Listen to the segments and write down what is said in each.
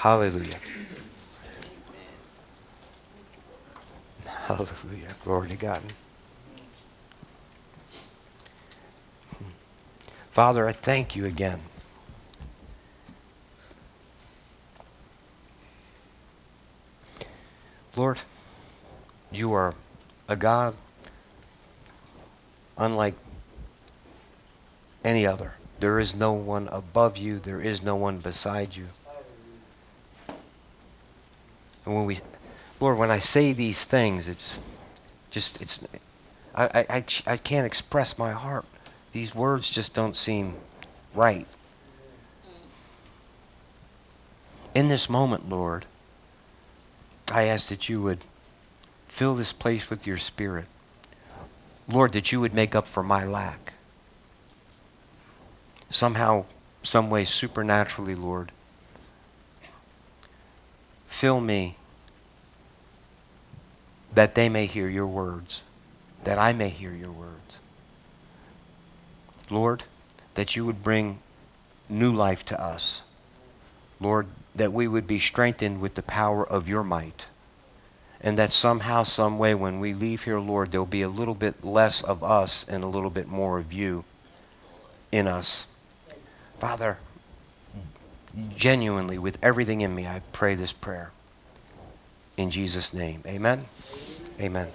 Hallelujah. Hallelujah. Glory to God. Father, I thank you again. Lord, you are a God unlike any other. There is no one above you, there is no one beside you. And when we, Lord, when I say these things, it's just, it's, I, I, I, I can't express my heart. These words just don't seem right. In this moment, Lord, I ask that you would fill this place with your spirit. Lord, that you would make up for my lack. Somehow, some way, supernaturally, Lord, fill me that they may hear your words, that I may hear your words. Lord, that you would bring new life to us. Lord, that we would be strengthened with the power of your might. And that somehow, some way, when we leave here, Lord, there'll be a little bit less of us and a little bit more of you in us. Father, genuinely, with everything in me, I pray this prayer. In Jesus' name. Amen. Amen.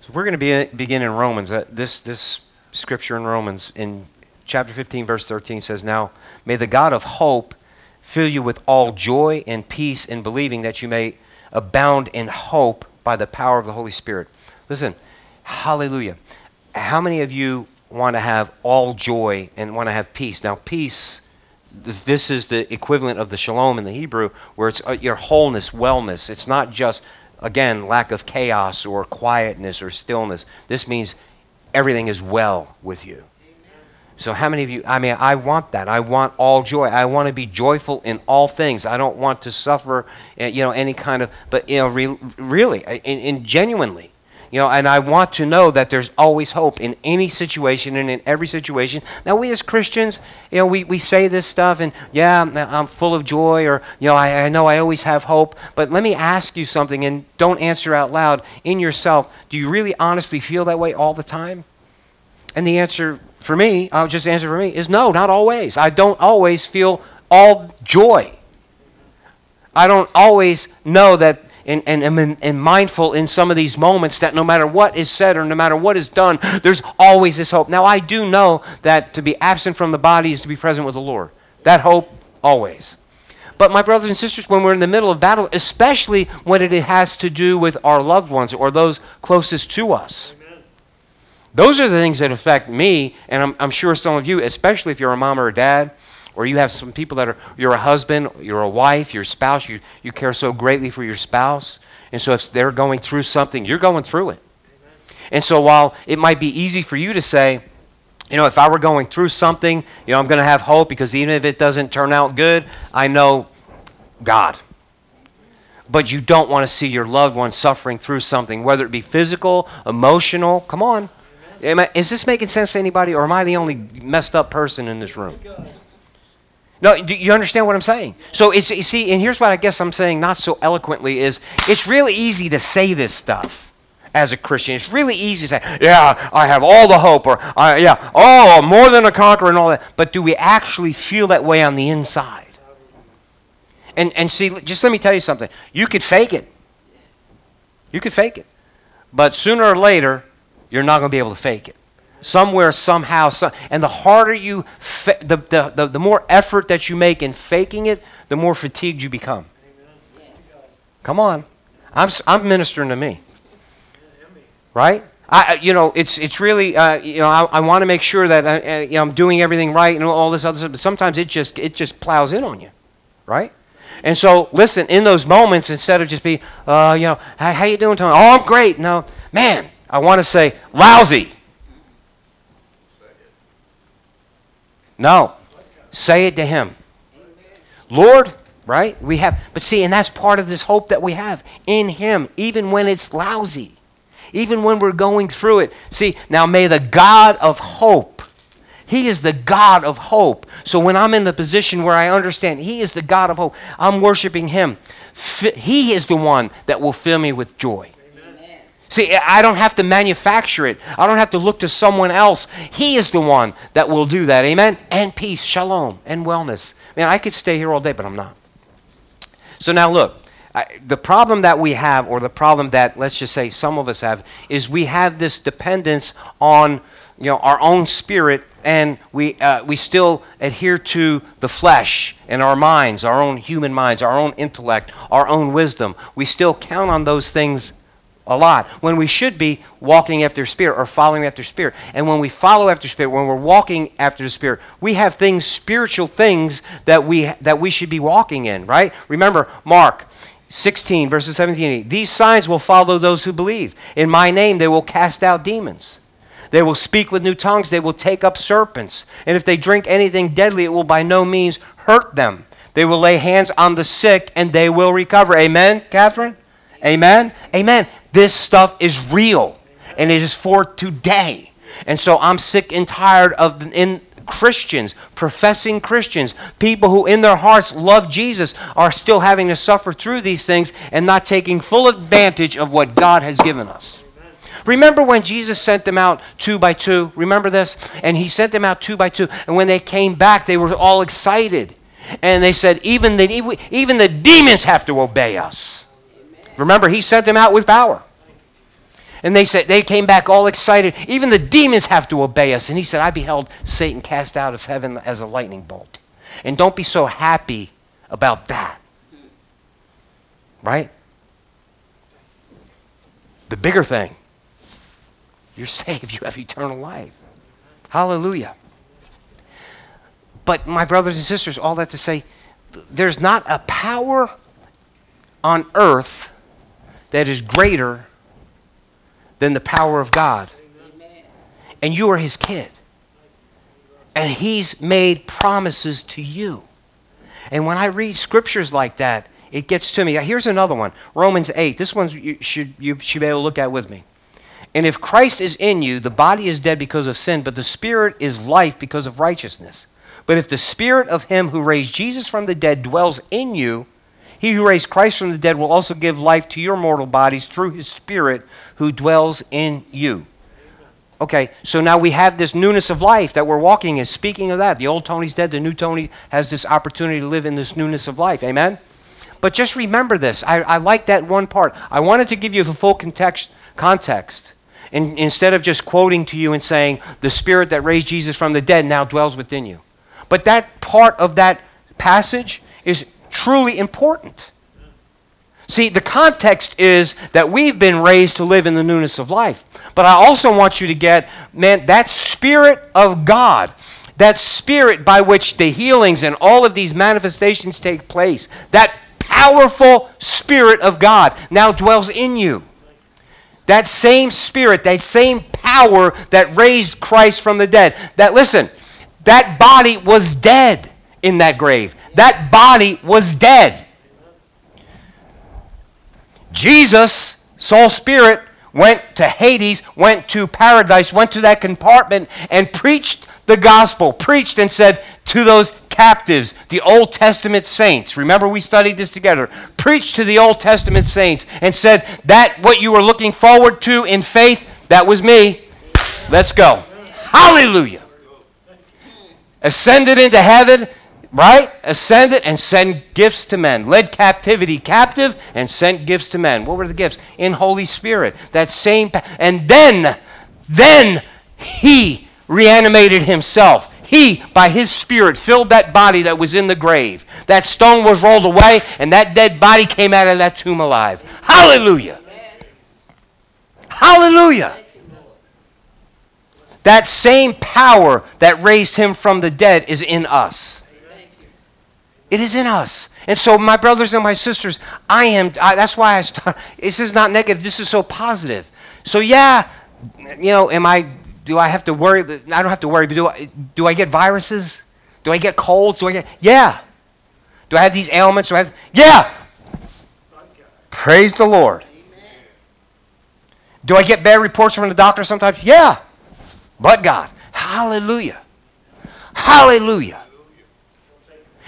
So we're going to be, begin in Romans. Uh, this, this scripture in Romans in chapter 15, verse 13 says, Now may the God of hope fill you with all joy and peace in believing that you may abound in hope by the power of the Holy Spirit. Listen, hallelujah. How many of you want to have all joy and want to have peace? Now, peace, this is the equivalent of the shalom in the Hebrew, where it's uh, your wholeness, wellness. It's not just, again, lack of chaos or quietness or stillness. This means everything is well with you. So, how many of you? I mean, I want that. I want all joy. I want to be joyful in all things. I don't want to suffer, eh, you know, any kind of, but, you know, re- really, in, in genuinely. You know, and I want to know that there's always hope in any situation and in every situation. Now, we as Christians, you know, we, we say this stuff and, yeah, I'm full of joy or, you know, I, I know I always have hope. But let me ask you something and don't answer out loud in yourself. Do you really honestly feel that way all the time? And the answer for me, I'll just answer for me, is no, not always. I don't always feel all joy. I don't always know that and, and, and, mindful in some of these moments that no matter what is said or no matter what is done, there's always this hope. Now, I do know that to be absent from the body is to be present with the Lord. That hope, always. But, my brothers and sisters, when we're in the middle of battle, especially when it has to do with our loved ones or those closest to us, those are the things that affect me, and I'm, I'm sure some of you, especially if you're a mom or a dad, or you have some people that are, you're a husband, you're a wife, your spouse, you, you care so greatly for your spouse. And so if they're going through something, you're going through it. And so while it might be easy for you to say, you know, if I were going through something, you know, I'm going to have hope because even if it doesn't turn out good, I know God. But you don't want to see your loved one suffering through something, whether it be physical, emotional. Come on. I, is this making sense to anybody, or am I the only messed up person in this room? No, do you understand what I'm saying? So it's you see, and here's what I guess I'm saying not so eloquently is it's really easy to say this stuff as a Christian. It's really easy to say, yeah, I have all the hope, or uh, yeah, oh, more than a conqueror and all that. But do we actually feel that way on the inside? And and see, just let me tell you something. You could fake it. You could fake it, but sooner or later, you're not going to be able to fake it. Somewhere, somehow, some, and the harder you, fa- the, the, the, the more effort that you make in faking it, the more fatigued you become. Come on. I'm, I'm ministering to me. Right? I, you know, it's, it's really, uh, you know, I, I want to make sure that I, uh, uh, you know, I'm doing everything right and all this other stuff, but sometimes it just, it just plows in on you. Right? And so, listen, in those moments, instead of just be, uh, you know, how, how you doing, Tony? Oh, I'm great. No, man, I want to say, lousy. No. Say it to him. Lord, right? We have, but see, and that's part of this hope that we have in him, even when it's lousy, even when we're going through it. See, now may the God of hope He is the God of hope. So when I'm in the position where I understand He is the God of hope, I'm worshiping Him. He is the one that will fill me with joy. See, I don't have to manufacture it. I don't have to look to someone else. He is the one that will do that. Amen? And peace, shalom, and wellness. Man, I could stay here all day, but I'm not. So now look, I, the problem that we have, or the problem that, let's just say, some of us have, is we have this dependence on you know, our own spirit and we, uh, we still adhere to the flesh and our minds, our own human minds, our own intellect, our own wisdom. We still count on those things a lot when we should be walking after spirit or following after spirit and when we follow after spirit when we're walking after the spirit we have things spiritual things that we that we should be walking in right remember mark 16 verses 17 these signs will follow those who believe in my name they will cast out demons they will speak with new tongues. They will take up serpents. And if they drink anything deadly, it will by no means hurt them. They will lay hands on the sick and they will recover. Amen, Catherine? Amen? Amen. This stuff is real and it is for today. And so I'm sick and tired of in Christians, professing Christians, people who in their hearts love Jesus, are still having to suffer through these things and not taking full advantage of what God has given us. Remember when Jesus sent them out two by two? Remember this? And he sent them out two by two. And when they came back, they were all excited. And they said, even the, even the demons have to obey us. Remember, he sent them out with power. And they said they came back all excited. Even the demons have to obey us. And he said, I beheld Satan cast out of heaven as a lightning bolt. And don't be so happy about that. Right? The bigger thing you're saved. You have eternal life. Hallelujah. But, my brothers and sisters, all that to say, there's not a power on earth that is greater than the power of God. And you are his kid. And he's made promises to you. And when I read scriptures like that, it gets to me. Here's another one Romans 8. This one you should, you should be able to look at with me. And if Christ is in you, the body is dead because of sin, but the spirit is life because of righteousness. But if the spirit of him who raised Jesus from the dead dwells in you, he who raised Christ from the dead will also give life to your mortal bodies through his spirit who dwells in you. Okay, so now we have this newness of life that we're walking in. Speaking of that, the old Tony's dead, the new Tony has this opportunity to live in this newness of life. Amen? But just remember this. I, I like that one part. I wanted to give you the full context. context and instead of just quoting to you and saying, the spirit that raised Jesus from the dead now dwells within you. But that part of that passage is truly important. See, the context is that we've been raised to live in the newness of life. But I also want you to get, man, that Spirit of God, that Spirit by which the healings and all of these manifestations take place, that powerful Spirit of God now dwells in you. That same spirit, that same power that raised Christ from the dead. That, listen, that body was dead in that grave. That body was dead. Jesus, soul spirit, went to Hades, went to paradise, went to that compartment, and preached the gospel, preached and said to those captives, the Old Testament saints. Remember, we studied this together. Preached to the Old Testament saints and said that what you were looking forward to in faith, that was me. Let's go. Hallelujah. Ascended into heaven, right? Ascended and sent gifts to men. Led captivity captive and sent gifts to men. What were the gifts? In Holy Spirit. That same, and then, then he reanimated himself he, by his spirit, filled that body that was in the grave. That stone was rolled away, and that dead body came out of that tomb alive. Hallelujah. Hallelujah. That same power that raised him from the dead is in us. It is in us. And so, my brothers and my sisters, I am, I, that's why I start. This is not negative, this is so positive. So, yeah, you know, am I do I have to worry? I don't have to worry, but do I, do I get viruses? Do I get colds? Do I get, yeah. Do I have these ailments? Do I have, yeah. Praise the Lord. Do I get bad reports from the doctor sometimes? Yeah. But God. Hallelujah. Hallelujah.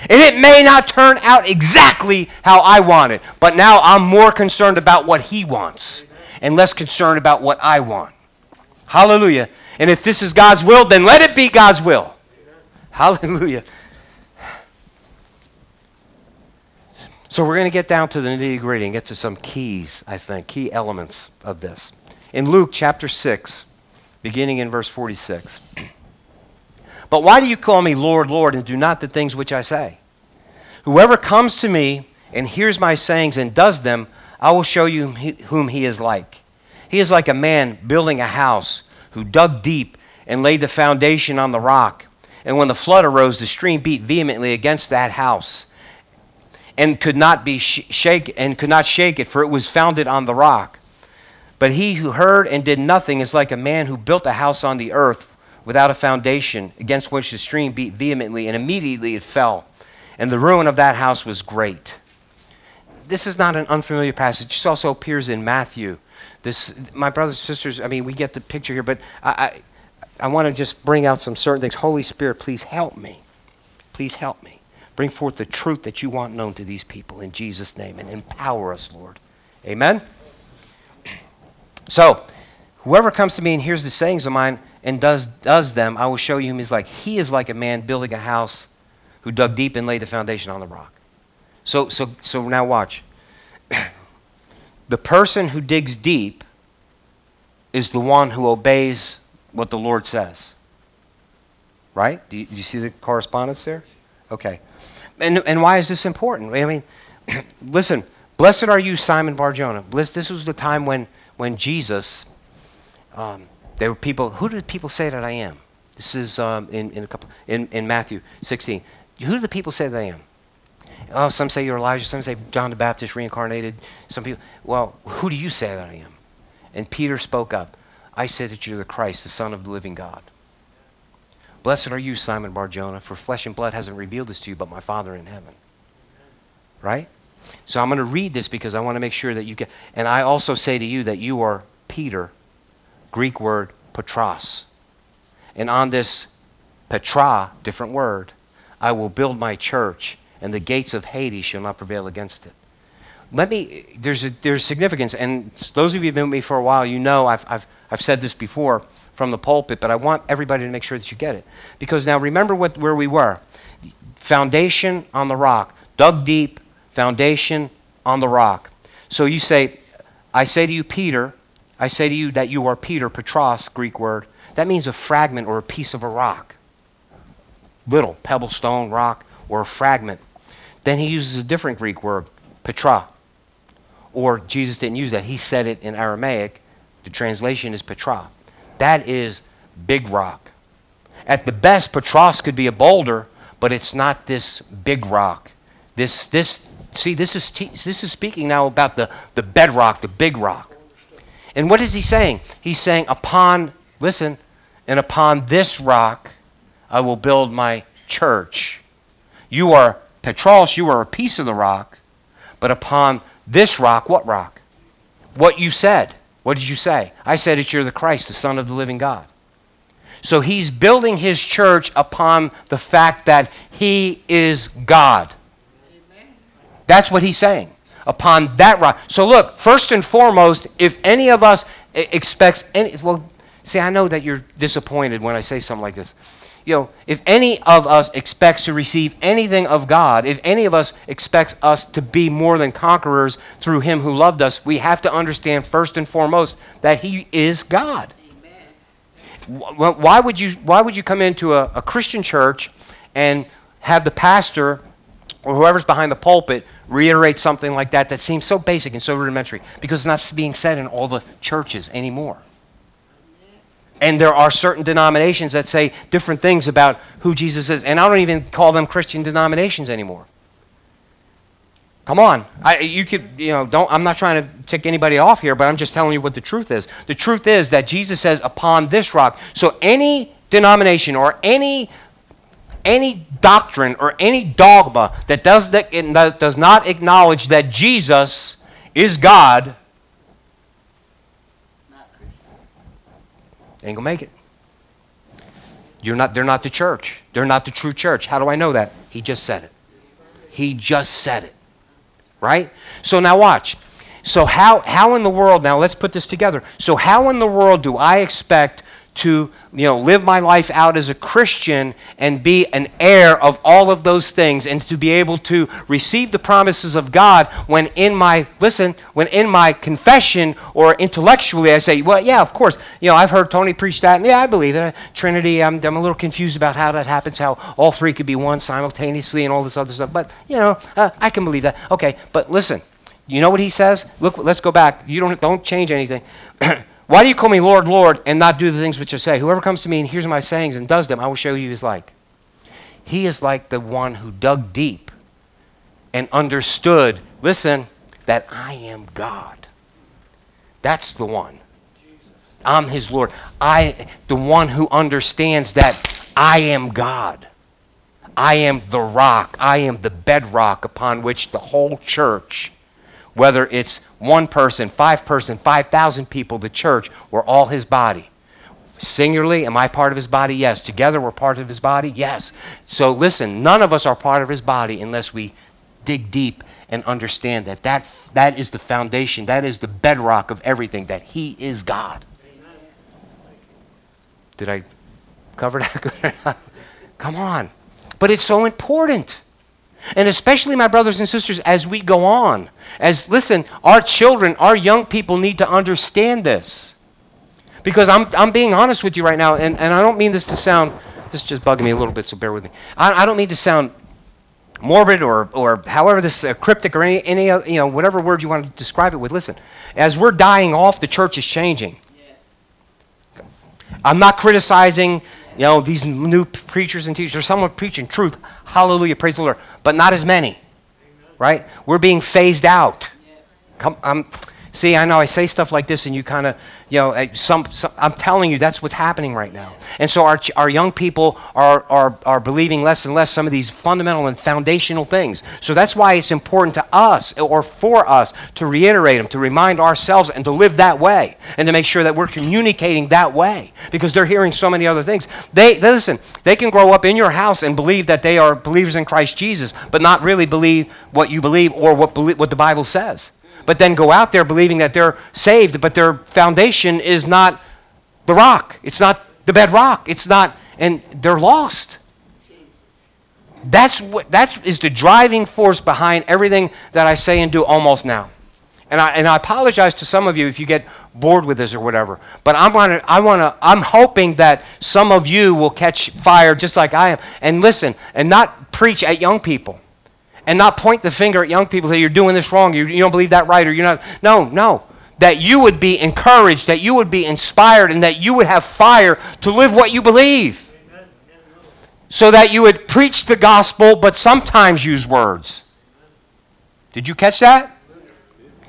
And it may not turn out exactly how I want it, but now I'm more concerned about what He wants and less concerned about what I want. Hallelujah. And if this is God's will, then let it be God's will. Hallelujah. So we're going to get down to the nitty gritty and get to some keys, I think, key elements of this. In Luke chapter 6, beginning in verse 46. But why do you call me Lord, Lord, and do not the things which I say? Whoever comes to me and hears my sayings and does them, I will show you whom he is like. He is like a man building a house who dug deep and laid the foundation on the rock. And when the flood arose, the stream beat vehemently against that house and could not be sh- shake and could not shake it, for it was founded on the rock. But he who heard and did nothing is like a man who built a house on the earth without a foundation, against which the stream beat vehemently, and immediately it fell. And the ruin of that house was great. This is not an unfamiliar passage. This also appears in Matthew. This, my brothers and sisters, I mean, we get the picture here, but I, I, I want to just bring out some certain things. Holy Spirit, please help me. Please help me. Bring forth the truth that you want known to these people in Jesus' name and empower us, Lord. Amen? So, whoever comes to me and hears the sayings of mine and does, does them, I will show you him is like. He is like a man building a house who dug deep and laid the foundation on the rock. So, so, so now watch. the person who digs deep is the one who obeys what the Lord says. Right? Do you, do you see the correspondence there? Okay. And, and why is this important? I mean, listen, blessed are you, Simon Barjona. This was the time when, when Jesus um, there were people, who did people say that I am? This is um, in, in, a couple, in, in Matthew 16. Who do the people say that I am? Oh, some say you're Elijah, some say John the Baptist reincarnated. Some people, well, who do you say that I am? And Peter spoke up. I say that you're the Christ, the Son of the living God. Blessed are you, Simon Barjona, for flesh and blood hasn't revealed this to you, but my Father in heaven. Right? So I'm going to read this because I want to make sure that you get. And I also say to you that you are Peter, Greek word petros. And on this petra, different word, I will build my church, and the gates of Hades shall not prevail against it. Let me, there's, a, there's significance, and those of you who've been with me for a while, you know I've, I've, I've said this before from the pulpit, but I want everybody to make sure that you get it. Because now remember what, where we were foundation on the rock, dug deep, foundation on the rock. So you say, I say to you, Peter, I say to you that you are Peter, Petros, Greek word. That means a fragment or a piece of a rock. Little, pebble, stone, rock, or a fragment. Then he uses a different Greek word, Petra. Or Jesus didn't use that. He said it in Aramaic. The translation is Petra. That is big rock. At the best, Petros could be a boulder, but it's not this big rock. This, this, see, this is, this is speaking now about the, the bedrock, the big rock. And what is he saying? He's saying, Upon, listen, and upon this rock I will build my church. You are Petros, you are a piece of the rock, but upon this rock, what rock? What you said. What did you say? I said that you're the Christ, the Son of the living God. So he's building his church upon the fact that he is God. Amen. That's what he's saying upon that rock. So look, first and foremost, if any of us expects any, well, see, I know that you're disappointed when I say something like this. You know, if any of us expects to receive anything of God, if any of us expects us to be more than conquerors through Him who loved us, we have to understand first and foremost that He is God. Amen. Why would you, why would you come into a, a Christian church and have the pastor or whoever's behind the pulpit reiterate something like that that seems so basic and so rudimentary because it's not being said in all the churches anymore. And there are certain denominations that say different things about who Jesus is. And I don't even call them Christian denominations anymore. Come on. I, you could, you know, don't, I'm not trying to tick anybody off here, but I'm just telling you what the truth is. The truth is that Jesus says, upon this rock. So any denomination or any any doctrine or any dogma that does, that does not acknowledge that Jesus is God ain't gonna make it. You're not, they're not the church. They're not the true church. How do I know that? He just said it. He just said it. Right? So now watch. So how, how in the world, now let's put this together. So how in the world do I expect to you know, live my life out as a Christian and be an heir of all of those things and to be able to receive the promises of God when in my, listen, when in my confession or intellectually I say, well, yeah, of course, you know, I've heard Tony preach that, and yeah, I believe it. Trinity, I'm, I'm a little confused about how that happens, how all three could be one simultaneously and all this other stuff, but, you know, uh, I can believe that. Okay, but listen, you know what he says? Look, let's go back. You don't, don't change anything. Why do you call me Lord, Lord, and not do the things which I say? Whoever comes to me and hears my sayings and does them, I will show you his like. He is like the one who dug deep and understood, listen, that I am God. That's the one. I'm his Lord. I the one who understands that I am God. I am the rock. I am the bedrock upon which the whole church whether it's one person, five person, 5,000 people, the church, we're all his body. Singularly, am I part of his body? Yes. Together, we're part of his body? Yes. So listen, none of us are part of his body unless we dig deep and understand that that, that is the foundation, that is the bedrock of everything, that he is God. Did I cover that? Come on. But it's so important. And especially, my brothers and sisters, as we go on, as listen, our children, our young people need to understand this. Because I'm, I'm being honest with you right now, and, and I don't mean this to sound, this is just bugging me a little bit, so bear with me. I, I don't mean to sound morbid or, or however this uh, cryptic or any, any you know, whatever word you want to describe it with. Listen, as we're dying off, the church is changing. Yes. I'm not criticizing you know, these new preachers and teachers. There's someone preaching truth. Hallelujah. Praise the Lord. But not as many. Amen. Right? We're being phased out. Yes. Come, I'm, See, I know I say stuff like this, and you kind of, you know, eh, some, some, I'm telling you that's what's happening right now. And so our, our young people are, are, are believing less and less some of these fundamental and foundational things. So that's why it's important to us or for us to reiterate them, to remind ourselves, and to live that way, and to make sure that we're communicating that way because they're hearing so many other things. They, they listen, they can grow up in your house and believe that they are believers in Christ Jesus, but not really believe what you believe or what, what the Bible says but then go out there believing that they're saved, but their foundation is not the rock. It's not the bedrock. It's not, and they're lost. That's what that is the driving force behind everything that I say and do almost now. And I, and I apologize to some of you if you get bored with this or whatever. But I'm gonna, I wanna, I'm hoping that some of you will catch fire just like I am. And listen, and not preach at young people and not point the finger at young people say you're doing this wrong, you, you don't believe that right, or you're not. No, no. That you would be encouraged, that you would be inspired, and that you would have fire to live what you believe. So that you would preach the gospel, but sometimes use words. Did you catch that?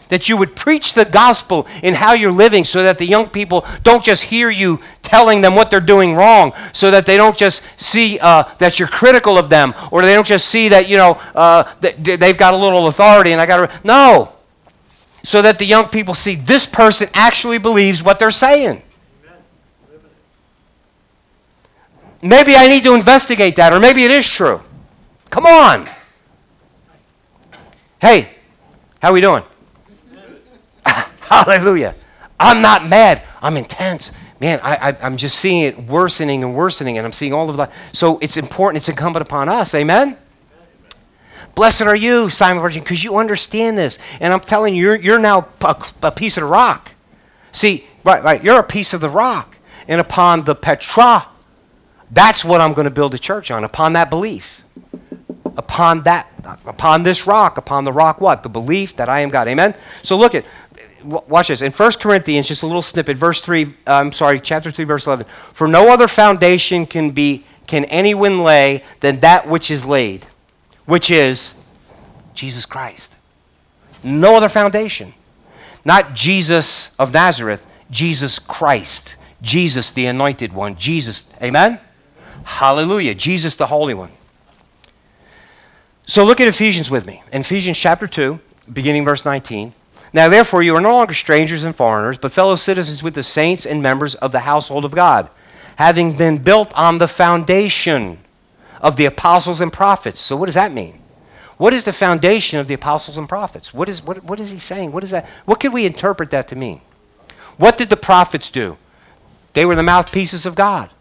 That you would preach the gospel in how you're living so that the young people don't just hear you telling them what they're doing wrong, so that they don't just see uh, that you're critical of them, or they don't just see that, you know, uh, that they've got a little authority and I got to. No. So that the young people see this person actually believes what they're saying. Maybe I need to investigate that, or maybe it is true. Come on. Hey, how are we doing? Hallelujah. I'm not mad. I'm intense. Man, I, am just seeing it worsening and worsening, and I'm seeing all of that. So it's important, it's incumbent upon us. Amen? Blessed are you, Simon Barjona, because you understand this. And I'm telling you, you're, you're now a, a, piece of the rock. See, right, right, you're a piece of the rock. And upon the Petra, that's what I'm going to build a church on, upon that belief. Upon that, upon this rock, upon the rock what? The belief that I am God. Amen? So look at watch this. In 1 Corinthians, just a little snippet, verse 3, uh, I'm sorry, chapter 3, verse 11. For no other foundation can be can anyone lay than that which is laid, which is Jesus Christ. No other foundation. Not Jesus of Nazareth, Jesus Christ. Jesus the anointed one. Jesus. Amen? Hallelujah. Jesus the Holy One. So look at Ephesians with me. In Ephesians chapter 2, beginning verse 19. Now, therefore, you are no longer strangers and foreigners, but fellow citizens with the saints and members of the household of God, having been built on the foundation of the apostles and prophets. So, what does that mean? What is the foundation of the apostles and prophets? What is, what, what is he saying? What is that? What can we interpret that to mean? What did the prophets do? They were the mouthpieces of God,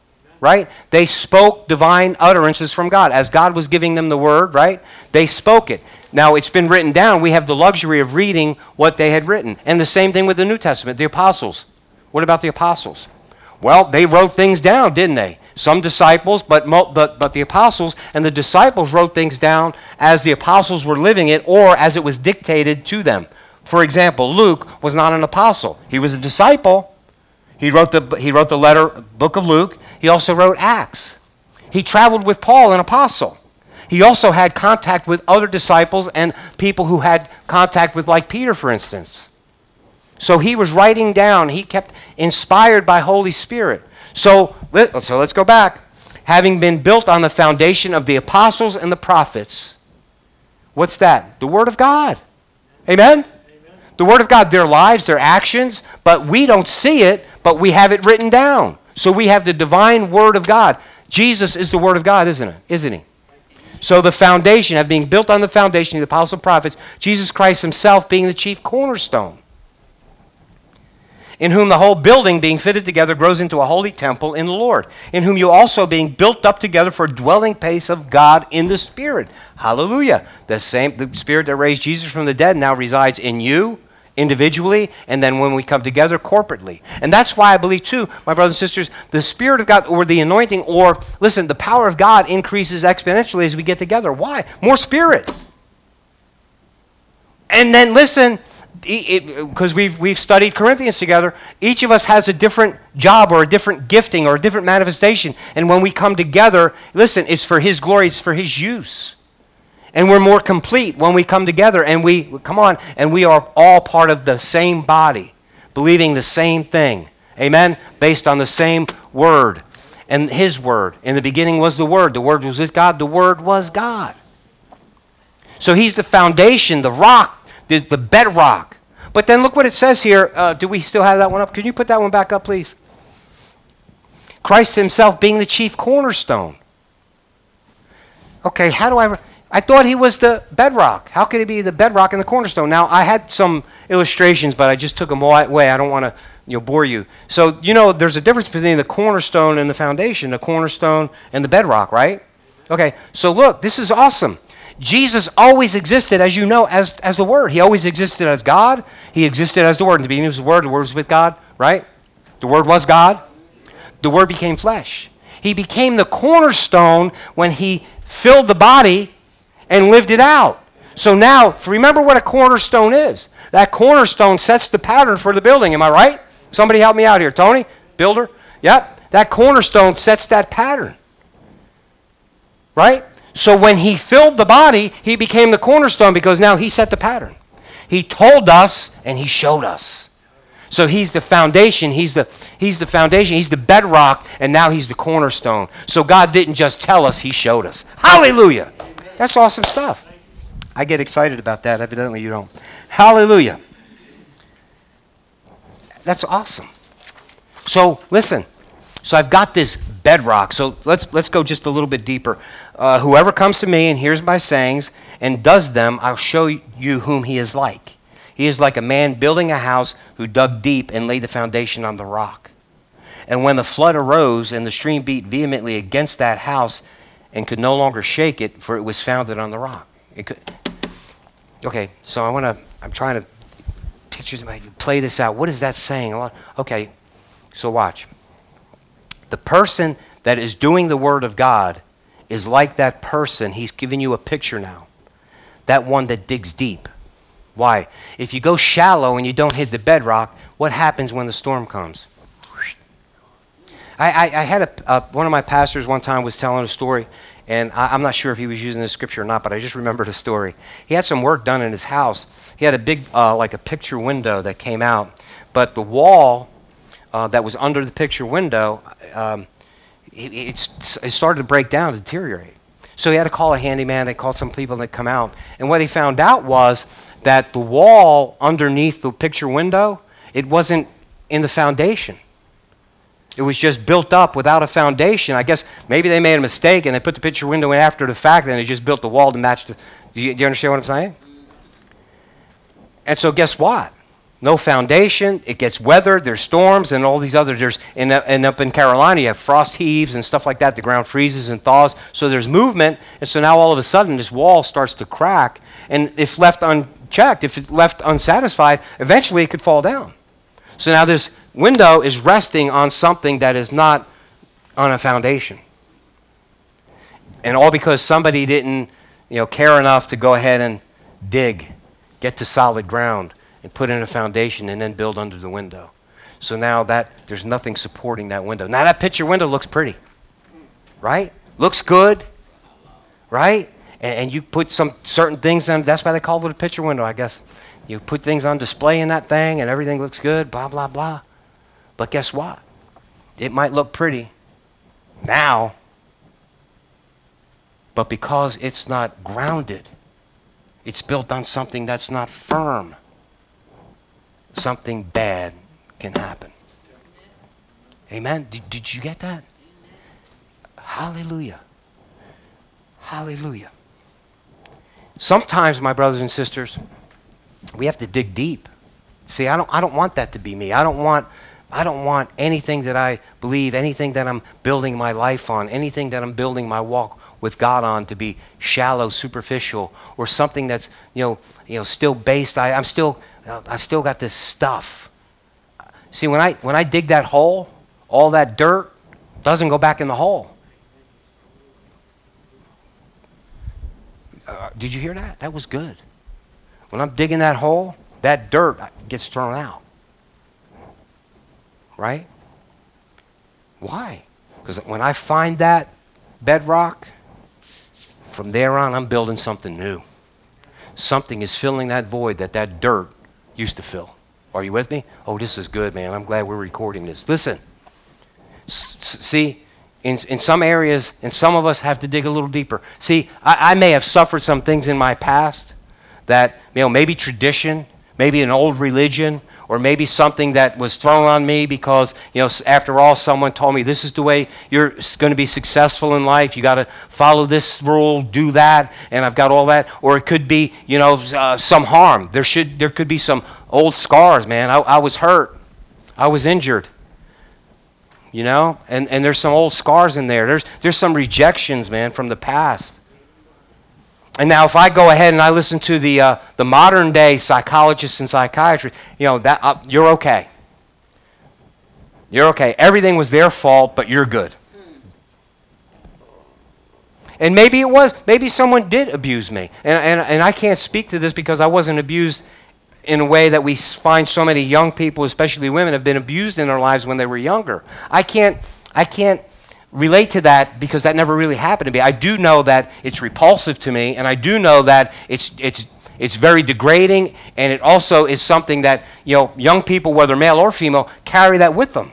right? They spoke divine utterances from God. As God was giving them the word, right? They spoke it. Now, it's been written down. We have the luxury of reading what they had written. And the same thing with the New Testament, the apostles. What about the apostles? Well, they wrote things down, didn't they? Some disciples, but, but, but the apostles and the disciples wrote things down as the apostles were living it or as it was dictated to them. For example, Luke was not an apostle, he was a disciple. He wrote the, he wrote the letter, book of Luke. He also wrote Acts. He traveled with Paul, an apostle. He also had contact with other disciples and people who had contact with, like Peter, for instance. So he was writing down, he kept inspired by Holy Spirit. So, let, so let's go back. Having been built on the foundation of the apostles and the prophets, what's that? The Word of God. Amen? The Word of God, their lives, their actions, but we don't see it, but we have it written down. So we have the divine Word of God. Jesus is the Word of God, isn't it? Isn't he? So the foundation, of being built on the foundation of the apostles and prophets, Jesus Christ himself being the chief cornerstone in whom the whole building being fitted together grows into a holy temple in the Lord, in whom you also being built up together for a dwelling place of God in the Spirit. Hallelujah. The same the Spirit that raised Jesus from the dead now resides in you individually and then when we come together corporately. And that's why I believe too, my brothers and sisters, the Spirit of God or the anointing or listen, the power of God increases exponentially as we get together. Why? More spirit. And then listen, because we've, we've studied Corinthians together, each of us has a different job or a different gifting or a different manifestation. And when we come together, listen, it's for His glory, it's for His use. And we're more complete when we come together and we, come on, and we are all part of the same body, believing the same thing. Amen? Based on the same word and His word. In the beginning was the Word. The Word was with God. The Word was God. So He's the foundation, the rock, the, the bedrock but then look what it says here. Uh, do we still have that one up? Can you put that one back up, please? Christ himself being the chief cornerstone. Okay, how do I. I thought he was the bedrock. How could he be the bedrock and the cornerstone? Now, I had some illustrations, but I just took them away. I don't want to you know, bore you. So, you know, there's a difference between the cornerstone and the foundation, the cornerstone and the bedrock, right? Okay, so look, this is awesome. Jesus always existed, as you know, as, as the Word. He always existed as God. He existed as the Word. In the beginning was the Word. The Word was with God, right? The Word was God. The Word became flesh. He became the cornerstone when He filled the body and lived it out. So now, remember what a cornerstone is. That cornerstone sets the pattern for the building. Am I right? Somebody help me out here. Tony, builder? Yep. That cornerstone sets that pattern. Right? So when he filled the body, he became the cornerstone because now he set the pattern. He told us and he showed us. So he's the foundation, he's the, he's the foundation, he's the bedrock, and now he's the cornerstone. So God didn't just tell us, he showed us. Hallelujah! That's awesome stuff. I get excited about that. Evidently, you don't. Hallelujah. That's awesome. So, listen. So, I've got this bedrock. So, let's, let's go just a little bit deeper. Uh, whoever comes to me and hears my sayings and does them, I'll show you whom he is like. He is like a man building a house who dug deep and laid the foundation on the rock. And when the flood arose and the stream beat vehemently against that house and could no longer shake it, for it was founded on the rock. Could, okay, so I want to, I'm trying to picture, play this out. What is that saying? Okay, so watch. The person that is doing the Word of God is like that person. He's giving you a picture now. That one that digs deep. Why? If you go shallow and you don't hit the bedrock, what happens when the storm comes? I, I, I had a, uh, one of my pastors one time was telling a story, and I, am not sure if he was using the scripture or not, but I just remembered a story. He had some work done in his house. He had a big, uh, like a picture window that came out, but the wall uh, that was under the picture window, um, it, it started to break down, deteriorate. So he had to call a handyman. They called some people that come out. And what he found out was that the wall underneath the picture window, it wasn't in the foundation. It was just built up without a foundation. I guess maybe they made a mistake and they put the picture window in after the fact and they just built the wall to match the. Do you, do you understand what I'm saying? And so, guess what? No foundation. It gets weathered. There's storms and all these other. There's and, and up in Carolina, you have frost heaves and stuff like that. The ground freezes and thaws. So there's movement. And so now all of a sudden, this wall starts to crack. And if left unchecked, if it's left unsatisfied, eventually it could fall down. So now this window is resting on something that is not on a foundation. And all because somebody didn't, you know, care enough to go ahead and dig, get to solid ground, and put in a foundation and then build under the window. So now that there's nothing supporting that window. Now that picture window looks pretty. Right? Looks good. Right? And, and you put some certain things on that's why they call it a picture window, I guess. You put things on display in that thing and everything looks good, blah, blah, blah. But guess what? It might look pretty now, but because it's not grounded, it's built on something that's not firm, something bad can happen. Amen? Did, did you get that? Hallelujah. Hallelujah. Sometimes, my brothers and sisters, we have to dig deep. See, I don't, I don't want that to be me. I don't want, I don't want anything that I believe, anything that I'm building my life on, anything that I'm building my walk with God on to be shallow, superficial, or something that's you know, you know, still based. I, I'm still, uh, I've still got this stuff. See, when I when I dig that hole, all that dirt doesn't go back in the hole. Uh, did you hear that? That was good. When I'm digging that hole, that dirt gets thrown out. Right? Why? Because when I find that bedrock, from there on, I'm building something new. Something is filling that void that that dirt used to fill. Are you with me? Oh, this is good, man. I'm glad we're recording this. Listen. S- see, in, in some areas, and some of us have to dig a little deeper. See, I, I may have suffered some things in my past that, you know, maybe tradition, maybe an old religion, or maybe something that was thrown on me because, you know, after all, someone told me this is the way you're going to be successful in life. You got to follow this rule, do that, and I've got all that. Or it could be, you know, uh, some harm. There should, there could be some old scars, man. I, I was hurt. I was injured. You know, and, and there's some old scars in there. There's, there's some rejections, man, from the past. And now, if I go ahead and I listen to the, uh, the modern day psychologists and psychiatrists, you know, that, uh, you're okay. You're okay. Everything was their fault, but you're good. And maybe it was, maybe someone did abuse me. And, and, and I can't speak to this because I wasn't abused in a way that we find so many young people, especially women, have been abused in their lives when they were younger. I can't, I can't relate to that because that never really happened to me. I do know that it's repulsive to me, and I do know that it's, it's, it's very degrading, and it also is something that you know, young people, whether male or female, carry that with them.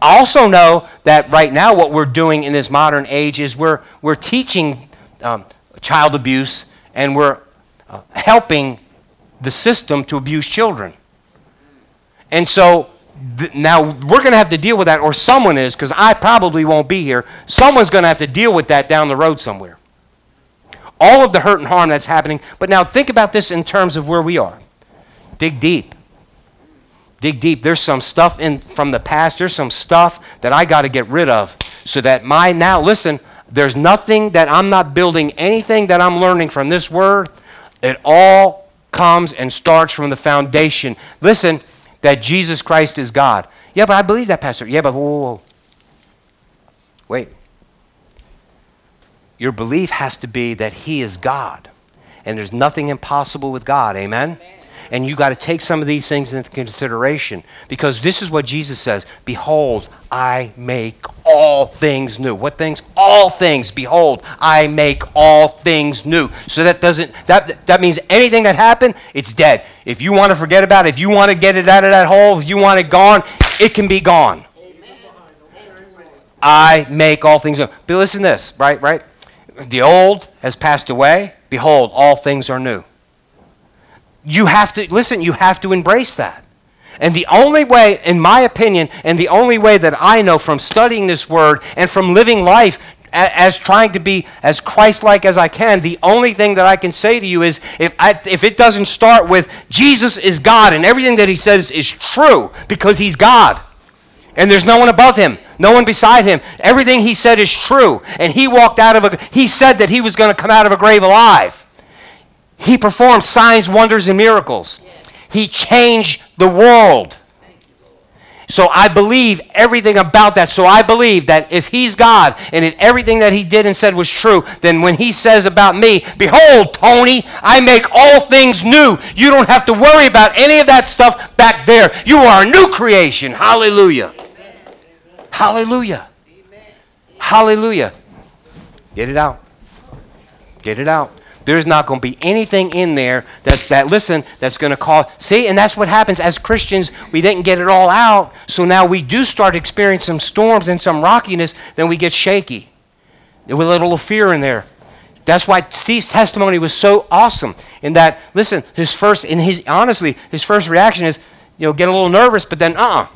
I also know that right now what we're doing in this modern age is we're, we're teaching um, child abuse and we're uh, helping the system to abuse children. And so th- now we're going to have to deal with that, or someone is, because I probably won't be here. Someone's going to have to deal with that down the road somewhere. All of the hurt and harm that's happening. But now think about this in terms of where we are. Dig deep. Dig deep. There's some stuff in from the past. There's some stuff that I got to get rid of so that my now listen. There's nothing that I'm not building. Anything that I'm learning from this word, it all comes and starts from the foundation. Listen, that Jesus Christ is God. Yeah, but I believe that, Pastor. Yeah, but whoa, whoa, whoa. Wait. Your belief has to be that He is God. And there's nothing impossible with God. Amen? Amen. And you got to take some of these things into consideration because this is what Jesus says Behold, I make all things new. What things? All things. Behold, I make all things new. So that doesn't that that means anything that happened, it's dead. If you want to forget about it, if you want to get it out of that hole, if you want it gone, it can be gone. I make all things new. But listen to this, right? Right? The old has passed away. Behold, all things are new. You have to listen, you have to embrace that. And the only way, in my opinion, and the only way that I know from studying this word and from living life as trying to be as Christ like as I can, the only thing that I can say to you is if, I, if it doesn't start with Jesus is God and everything that he says is true because he's God and there's no one above him, no one beside him, everything he said is true. And he walked out of a, he said that he was going to come out of a grave alive. He performed signs, wonders, and miracles. He changed the world. So I believe everything about that. So I believe that if he's God and if everything that he did and said was true, then when he says about me, Behold, Tony, I make all things new. You don't have to worry about any of that stuff back there. You are a new creation. Hallelujah. Amen. Hallelujah. Amen. Hallelujah. Get it out. Get it out. There's not going to be anything in there that, that listen, that's going to cause. See, and that's what happens as Christians. We didn't get it all out. So now we do start experiencing some storms and some rockiness. Then we get shaky with a little fear in there. That's why Steve's testimony was so awesome. In that, listen, his first, in his honestly, his first reaction is, you know, get a little nervous, but then, uh, uh-uh.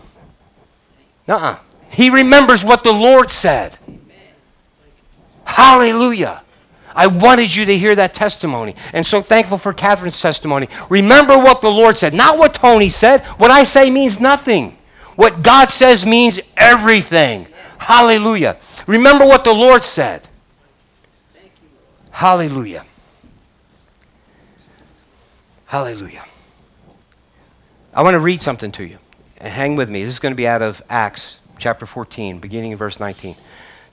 uh, uh He remembers what the Lord said. Hallelujah. I wanted you to hear that testimony. And so thankful for Catherine's testimony. Remember what the Lord said, not what Tony said. What I say means nothing. What God says means everything. Hallelujah. Remember what the Lord said. Hallelujah. Hallelujah. I want to read something to you. Hang with me. This is going to be out of Acts chapter 14, beginning in verse 19.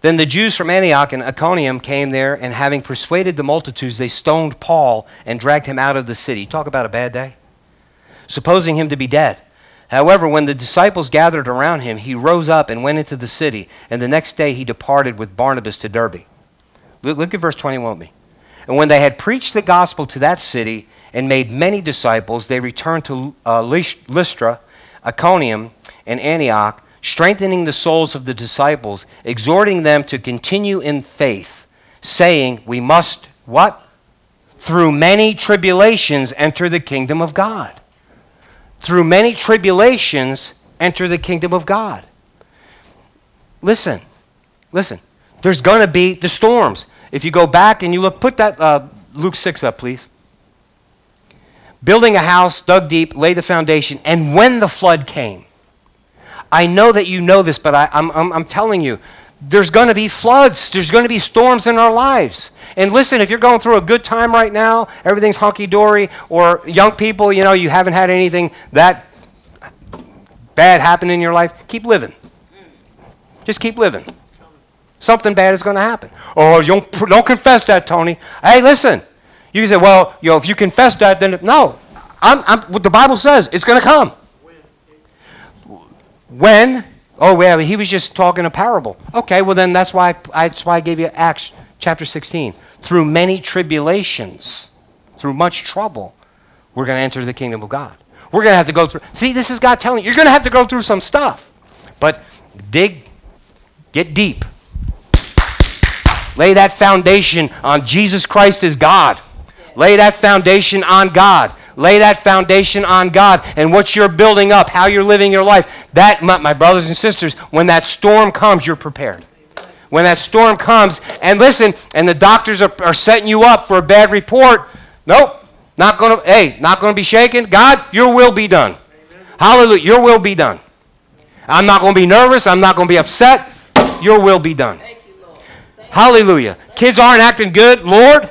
Then the Jews from Antioch and Iconium came there, and having persuaded the multitudes, they stoned Paul and dragged him out of the city. Talk about a bad day. Supposing him to be dead. However, when the disciples gathered around him, he rose up and went into the city, and the next day he departed with Barnabas to Derbe. Look, look at verse 21 with me. And when they had preached the gospel to that city and made many disciples, they returned to uh, Lystra, Iconium, and Antioch strengthening the souls of the disciples, exhorting them to continue in faith, saying, We must, what? Through many tribulations enter the kingdom of God. Through many tribulations enter the kingdom of God. Listen, listen. There's going to be the storms. If you go back and you look, put that uh, Luke 6 up, please. Building a house, dug deep, laid the foundation, and when the flood came, I know that you know this, but I, am I'm, I'm telling you, there's going to be floods. There's going to be storms in our lives. And listen, if you're going through a good time right now, everything's hunky dory, or young people, you know, you haven't had anything that bad happen in your life, keep living. Just keep living. Something bad is going to happen. Oh, don't, don't confess that, Tony. Hey, listen. You say, well, you know, if you confess that, then no. I'm, I'm, what the Bible says, it's going to come. When? Oh, yeah, he was just talking a parable. Okay, well, then that's why I, that's why I gave you Acts chapter 16. Through many tribulations, through much trouble, we're going to enter the kingdom of God. We're going to have to go through. See, this is God telling you, you're going to have to go through some stuff. But dig, get deep. Lay that foundation on Jesus Christ as God. Lay that foundation on God. Lay that foundation on God and what you're building up, how you're living your life. That, my, my brothers and sisters, when that storm comes, you're prepared. When that storm comes, and listen, and the doctors are, are setting you up for a bad report, nope, not going to, hey, not going to be shaken. God, your will be done. Hallelujah, your will be done. I'm not going to be nervous. I'm not going to be upset. Your will be done. Hallelujah. Kids aren't acting good. Lord,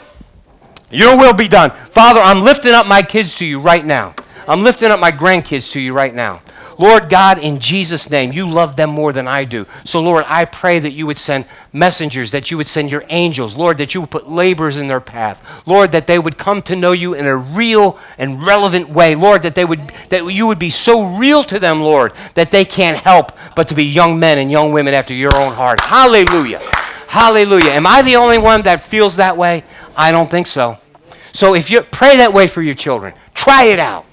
your will be done. Father, I'm lifting up my kids to you right now. I'm lifting up my grandkids to you right now. Lord God, in Jesus' name, you love them more than I do. So, Lord, I pray that you would send messengers, that you would send your angels, Lord, that you would put laborers in their path. Lord, that they would come to know you in a real and relevant way. Lord, that they would that you would be so real to them, Lord, that they can't help but to be young men and young women after your own heart. Hallelujah. Hallelujah. Am I the only one that feels that way? I don't think so. So if you pray that way for your children, try it out.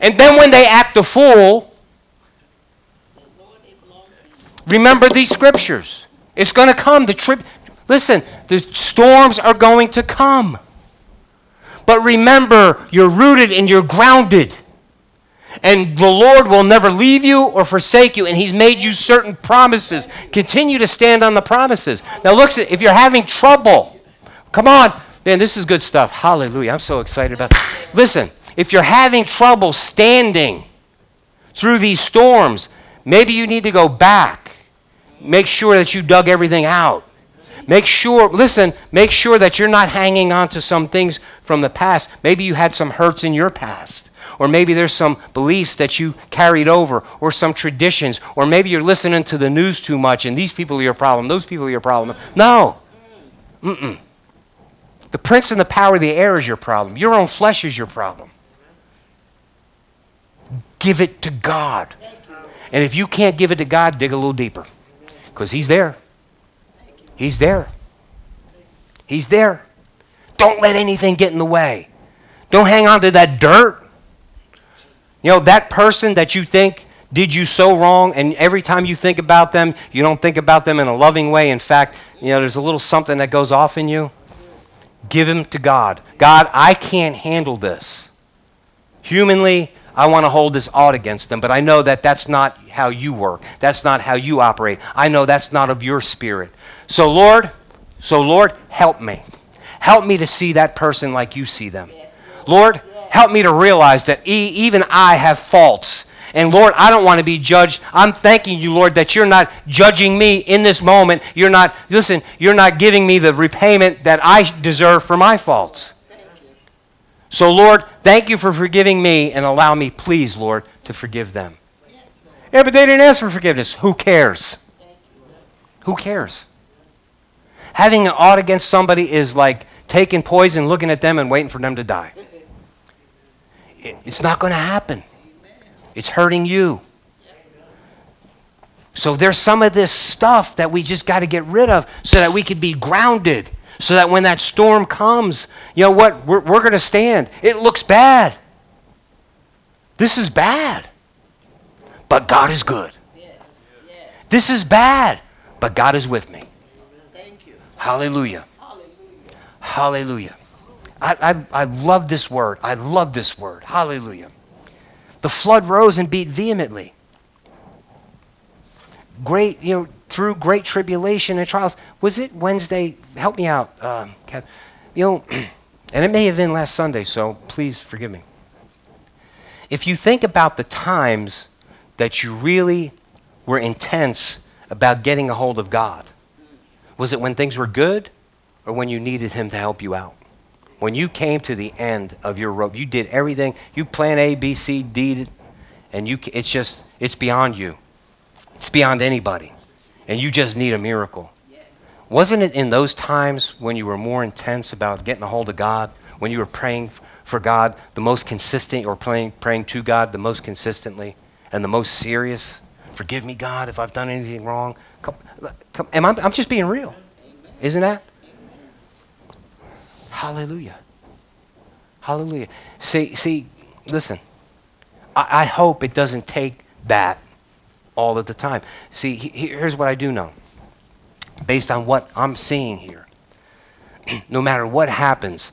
And then when they act a fool, remember these scriptures. It's going to come. The trip. Listen, the storms are going to come. But remember, you're rooted and you're grounded. And the Lord will never leave you or forsake you, and He's made you certain promises. Continue to stand on the promises. Now, look, if you're having trouble, come on. Man, this is good stuff. Hallelujah. I'm so excited about. Listen, if you're having trouble standing through these storms, maybe you need to go back. Make sure that you dug everything out. Make sure, listen, make sure that you're not hanging on to some things from the past. Maybe you had some hurts in your past. Or maybe there's some beliefs that you carried over, or some traditions, or maybe you're listening to the news too much and these people are your problem, those people are your problem. No. Mm-mm. The prince and the power of the air is your problem. Your own flesh is your problem. Give it to God. And if you can't give it to God, dig a little deeper because He's there. He's there. He's there. Don't let anything get in the way. Don't hang on to that dirt. You know, that person that you think did you so wrong, and every time you think about them, you don't think about them in a loving way. In fact, you know, there's a little something that goes off in you. Give him to God. God, I can't handle this. Humanly, I want to hold this odd against them, but I know that that's not how you work. That's not how you operate. I know that's not of your spirit. So, Lord, so Lord, help me. Help me to see that person like you see them. Lord, help me to realize that e- even I have faults. And Lord, I don't want to be judged. I'm thanking you, Lord, that you're not judging me in this moment. You're not, listen, you're not giving me the repayment that I deserve for my faults. So, Lord, thank you for forgiving me and allow me, please, Lord, to forgive them. Yeah, but they didn't ask for forgiveness. Who cares? Who cares? Having an ought against somebody is like taking poison, looking at them, and waiting for them to die. It's not going to happen. It's hurting you. So there's some of this stuff that we just got to get rid of so that we can be grounded. So that when that storm comes, you know what? We're, we're going to stand. It looks bad. This is bad. But God is good. Yes. Yes. This is bad. But God is with me. Thank you. Hallelujah. Hallelujah. Hallelujah. I, I, I love this word. I love this word. Hallelujah. The flood rose and beat vehemently. Great, you know, through great tribulation and trials. Was it Wednesday? Help me out, um, You know, and it may have been last Sunday, so please forgive me. If you think about the times that you really were intense about getting a hold of God, was it when things were good or when you needed Him to help you out? When you came to the end of your rope, you did everything. You plan A, B, C, D, and you, it's just, it's beyond you. It's beyond anybody. And you just need a miracle. Yes. Wasn't it in those times when you were more intense about getting a hold of God, when you were praying for God the most consistent, or praying, praying to God the most consistently and the most serious? Forgive me, God, if I've done anything wrong. Come, come, am I, I'm just being real. Amen. Isn't that? Hallelujah. Hallelujah. See, see, listen. I, I hope it doesn't take that all of the time. See, he, here's what I do know. Based on what I'm seeing here, no matter what happens,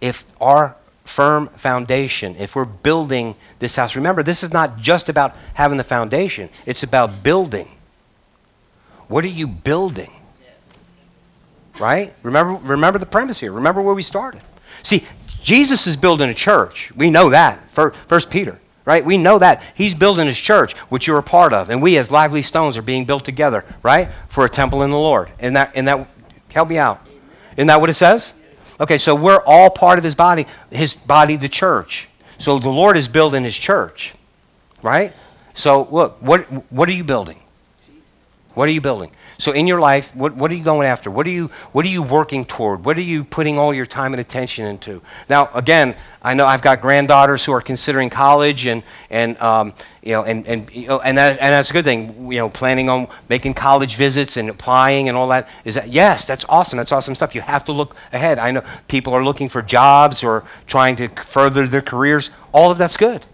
if our firm foundation, if we're building this house, remember, this is not just about having the foundation, it's about building. What are you building? Right? Remember, remember the premise here. Remember where we started. See, Jesus is building a church. We know that. First Peter, right? We know that. He's building his church, which you're a part of. And we as lively stones are being built together, right? For a temple in the Lord. And that, and that help me out. Isn't that what it says? Okay, so we're all part of his body, his body, the church. So the Lord is building his church, right? So look, what, what are you building? What are you building? So in your life, what, what are you going after? What are you what are you working toward? What are you putting all your time and attention into? Now, again, I know I've got granddaughters who are considering college, and and um, you know, and and you know, and that and that's a good thing. You know, planning on making college visits and applying and all that. Is that yes? That's awesome. That's awesome stuff. You have to look ahead. I know people are looking for jobs or trying to further their careers. All of that's good,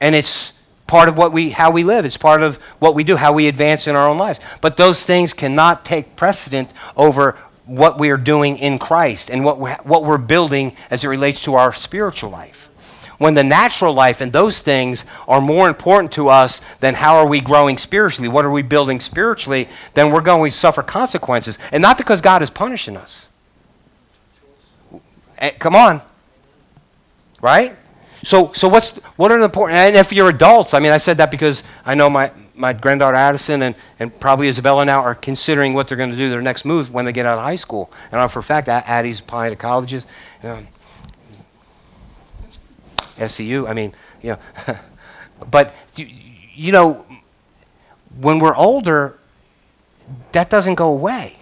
and it's part of what we, how we live. It's part of what we do, how we advance in our own lives. But those things cannot take precedent over what we are doing in Christ and what we're, what we're building as it relates to our spiritual life. when the natural life and those things are more important to us than how are we growing spiritually, what are we building spiritually, then we're going to suffer consequences. And not because God is punishing us. Eh, come on. Right? So, so what's, what are the important, and if you're adults, I mean, I said that because I know my, my granddaughter Addison and, and probably Isabella now are considering what they're going to do their next move when they get out of high school. And I for a fact Addie's applying to colleges. You know, SCU, I mean, you know. but, you know, when we're older, that doesn't go away.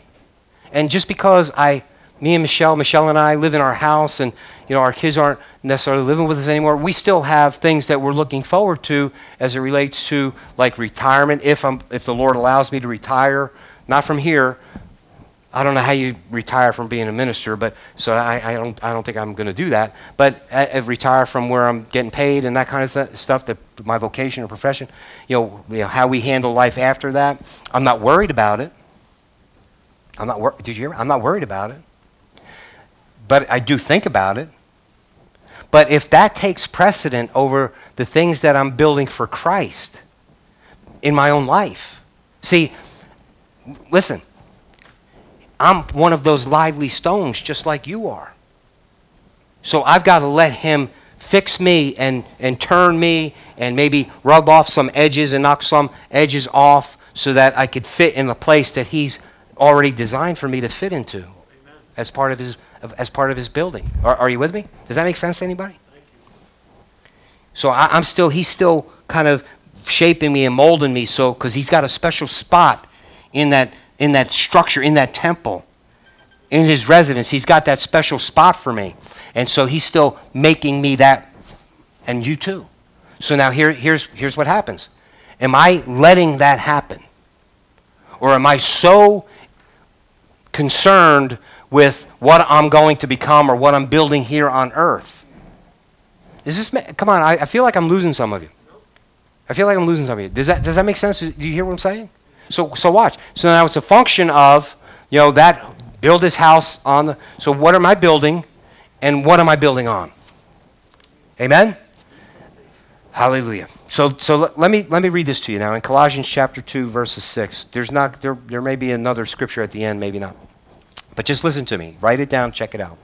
And just because I, me and Michelle, Michelle and I live in our house and, you know, our kids aren't necessarily living with us anymore, we still have things that we're looking forward to as it relates to like retirement, if, I'm, if the Lord allows me to retire, not from here. I don't know how you retire from being a minister, but so I, I don't, I don't think I'm going to do that. But I, I retire from where I'm getting paid and that kind of th- stuff, that my vocation or profession, you know, you know, how we handle life after that. I'm not worried about it. I'm not wor- Did you hear? Me? I'm not worried about it. But I do think about it. But if that takes precedent over the things that I'm building for Christ in my own life, see, listen, I'm one of those lively stones just like you are. So I've got to let Him fix me and, and turn me and maybe rub off some edges and knock some edges off so that I could fit in the place that He's already designed for me to fit into Amen. as part of His as part of his building. Are, are you with me? Does that make sense to anybody? So I, am still, he's still kind of shaping me and molding me so, because he's got a special spot in that, in that structure, in that temple, in his residence. He's got that special spot for me. And so he's still making me that, and you too. So now here, here's, here's what happens. Am I letting that happen? Or am I so concerned with what I'm going to become or what I'm building here on earth. Is this, come on, I, I feel like I'm losing some of you. I feel like I'm losing some of you. Does that, does that make sense? Do you hear what I'm saying? So, so watch. So now it's a function of, you know, that build this house on the, so what am I building and what am I building on? Amen? Hallelujah. So, so let, let, me, let me read this to you now. In Colossians chapter 2, verses 6, there's not, there, there may be another scripture at the end, maybe not. But just listen to me. Write it down, check it out.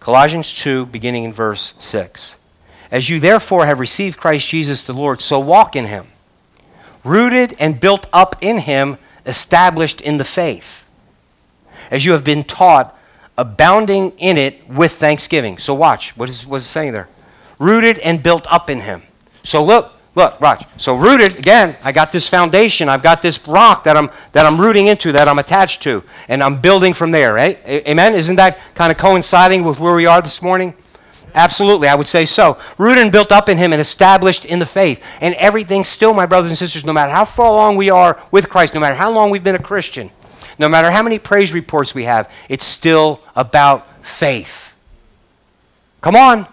Colossians 2, beginning in verse 6. As you therefore have received Christ Jesus the Lord, so walk in him, rooted and built up in him, established in the faith. As you have been taught, abounding in it with thanksgiving. So watch. What is, what is it saying there? Rooted and built up in him. So look, Look, watch. So rooted, again, I got this foundation. I've got this rock that I'm, that I'm rooting into, that I'm attached to, and I'm building from there, right? Amen? Isn't that kind of coinciding with where we are this morning? Absolutely, I would say so. Rooted and built up in Him and established in the faith. And everything still, my brothers and sisters, no matter how far along we are with Christ, no matter how long we've been a Christian, no matter how many praise reports we have, it's still about faith. Come on.